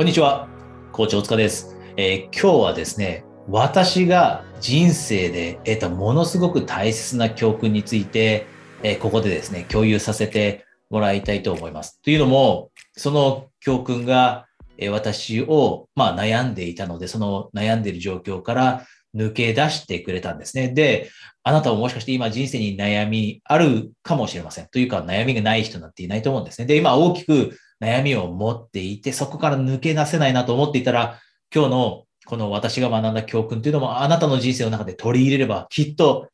こんにちは、コーチ大塚です、えー、今日はですね、私が人生で得たものすごく大切な教訓について、えー、ここでですね、共有させてもらいたいと思います。というのも、その教訓が、えー、私を、まあ、悩んでいたので、その悩んでいる状況から抜け出してくれたんですね。で、あなたももしかして今人生に悩みあるかもしれません。というか悩みがない人なんていないと思うんですね。で、今大きく悩みを持っていて、そこから抜け出せないなと思っていたら、今日のこの私が学んだ教訓というのもあなたの人生の中で取り入れればきっと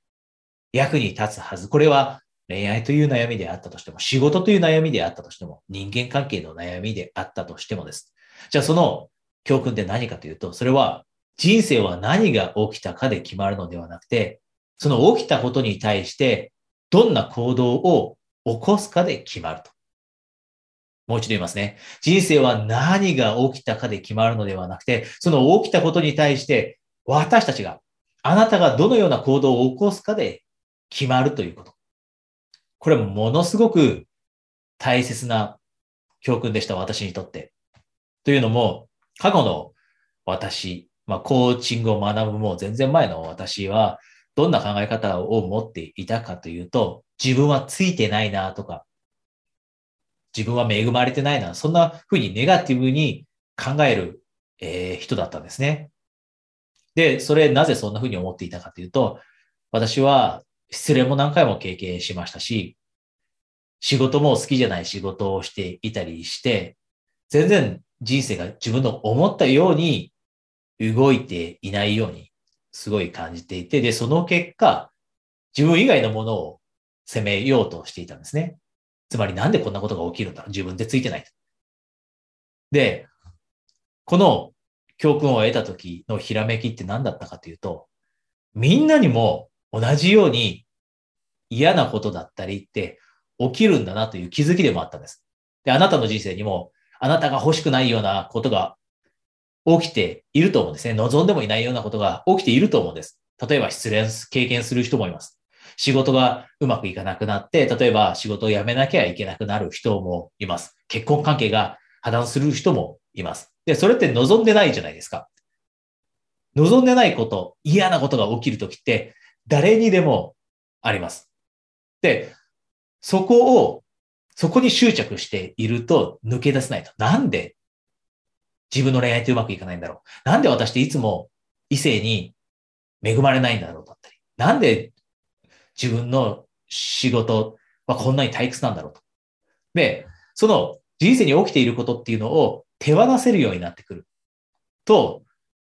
役に立つはず。これは恋愛という悩みであったとしても、仕事という悩みであったとしても、人間関係の悩みであったとしてもです。じゃあその教訓って何かというと、それは人生は何が起きたかで決まるのではなくて、その起きたことに対してどんな行動を起こすかで決まると。もう一度言いますね。人生は何が起きたかで決まるのではなくて、その起きたことに対して私たちが、あなたがどのような行動を起こすかで決まるということ。これものすごく大切な教訓でした、私にとって。というのも、過去の私、まあ、コーチングを学ぶもう全然前の私は、どんな考え方を持っていたかというと、自分はついてないなとか、自分は恵まれてないな、そんな風にネガティブに考える、えー、人だったんですね。で、それなぜそんな風に思っていたかというと、私は失恋も何回も経験しましたし、仕事も好きじゃない仕事をしていたりして、全然人生が自分の思ったように動いていないようにすごい感じていて、で、その結果、自分以外のものを責めようとしていたんですね。つまりなんでこんなことが起きるんだろう？自分でついてない。で、この教訓を得た時のひらめきって何だったかというと、みんなにも同じように嫌なことだったりって起きるんだなという気づきでもあったんです。で、あなたの人生にもあなたが欲しくないようなことが起きていると思うんですね。望んでもいないようなことが起きていると思うんです。例えば失恋経験する人もいます。仕事がうまくいかなくなって、例えば仕事を辞めなきゃいけなくなる人もいます。結婚関係が破談する人もいます。で、それって望んでないじゃないですか。望んでないこと、嫌なことが起きるときって、誰にでもあります。で、そこを、そこに執着していると抜け出せないと。なんで自分の恋愛ってうまくいかないんだろう。なんで私っていつも異性に恵まれないんだろうだったり。なんで自分の仕事はこんなに退屈なんだろうと。で、その人生に起きていることっていうのを手放せるようになってくると、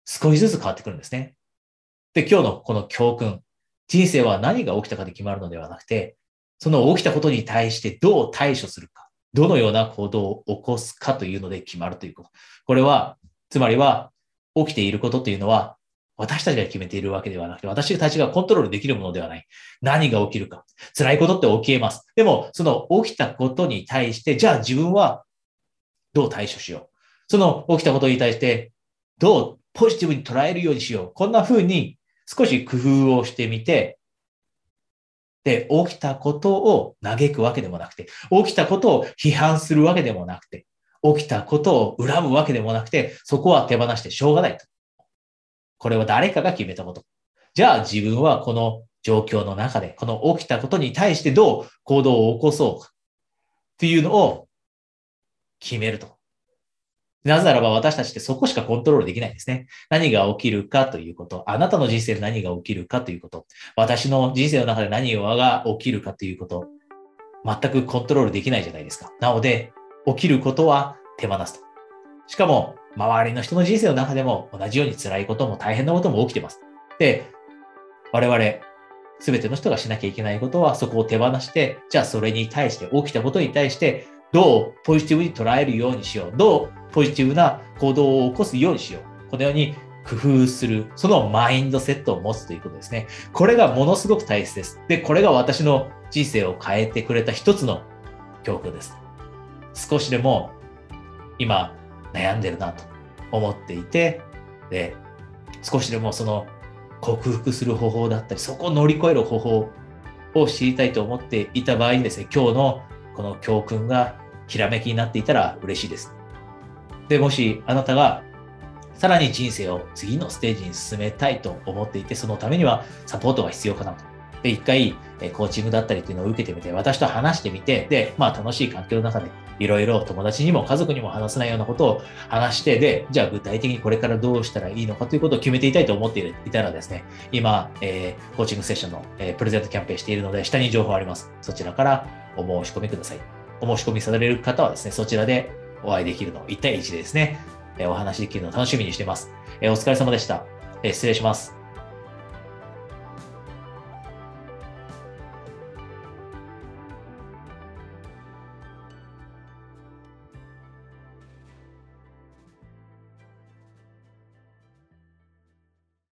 少しずつ変わってくるんですね。で、今日のこの教訓、人生は何が起きたかで決まるのではなくて、その起きたことに対してどう対処するか、どのような行動を起こすかというので決まるということ。これは、つまりは、起きていることというのは、私たちが決めているわけではなくて、私たちがコントロールできるものではない。何が起きるか。辛いことって起きえます。でも、その起きたことに対して、じゃあ自分はどう対処しよう。その起きたことに対して、どうポジティブに捉えるようにしよう。こんな風に少し工夫をしてみて、で、起きたことを嘆くわけでもなくて、起きたことを批判するわけでもなくて、起きたことを恨むわけでもなくて、そこは手放してしょうがないと。これは誰かが決めたこと。じゃあ自分はこの状況の中で、この起きたことに対してどう行動を起こそうかっていうのを決めると。なぜならば私たちってそこしかコントロールできないんですね。何が起きるかということ。あなたの人生で何が起きるかということ。私の人生の中で何が起きるかということ。全くコントロールできないじゃないですか。なので、起きることは手放すと。しかも、周りの人の人生の中でも同じように辛いことも大変なことも起きてます。で、我々、すべての人がしなきゃいけないことはそこを手放して、じゃあそれに対して、起きたことに対して、どうポジティブに捉えるようにしよう。どうポジティブな行動を起こすようにしよう。このように工夫する。そのマインドセットを持つということですね。これがものすごく大切です。で、これが私の人生を変えてくれた一つの教訓です。少しでも今悩んでるなと思っていて、で、少しでもその克服する方法だったり、そこを乗り越える方法を知りたいと思っていた場合にですね、今日のこの教訓がひらめきになっていたら嬉しいです。で、もしあなたがさらに人生を次のステージに進めたいと思っていて、そのためにはサポートが必要かなと。で、一回、コーチングだったりっていうのを受けてみて、私と話してみて、で、まあ楽しい環境の中で、いろいろ友達にも家族にも話せないようなことを話して、で、じゃあ具体的にこれからどうしたらいいのかということを決めていたいと思っていたらですね、今、えー、コーチングセッションの、えー、プレゼントキャンペーンしているので、下に情報あります。そちらからお申し込みください。お申し込みされる方はですね、そちらでお会いできるの、1対1でですね、えー、お話できるのを楽しみにしています。えー、お疲れ様でした。えー、失礼します。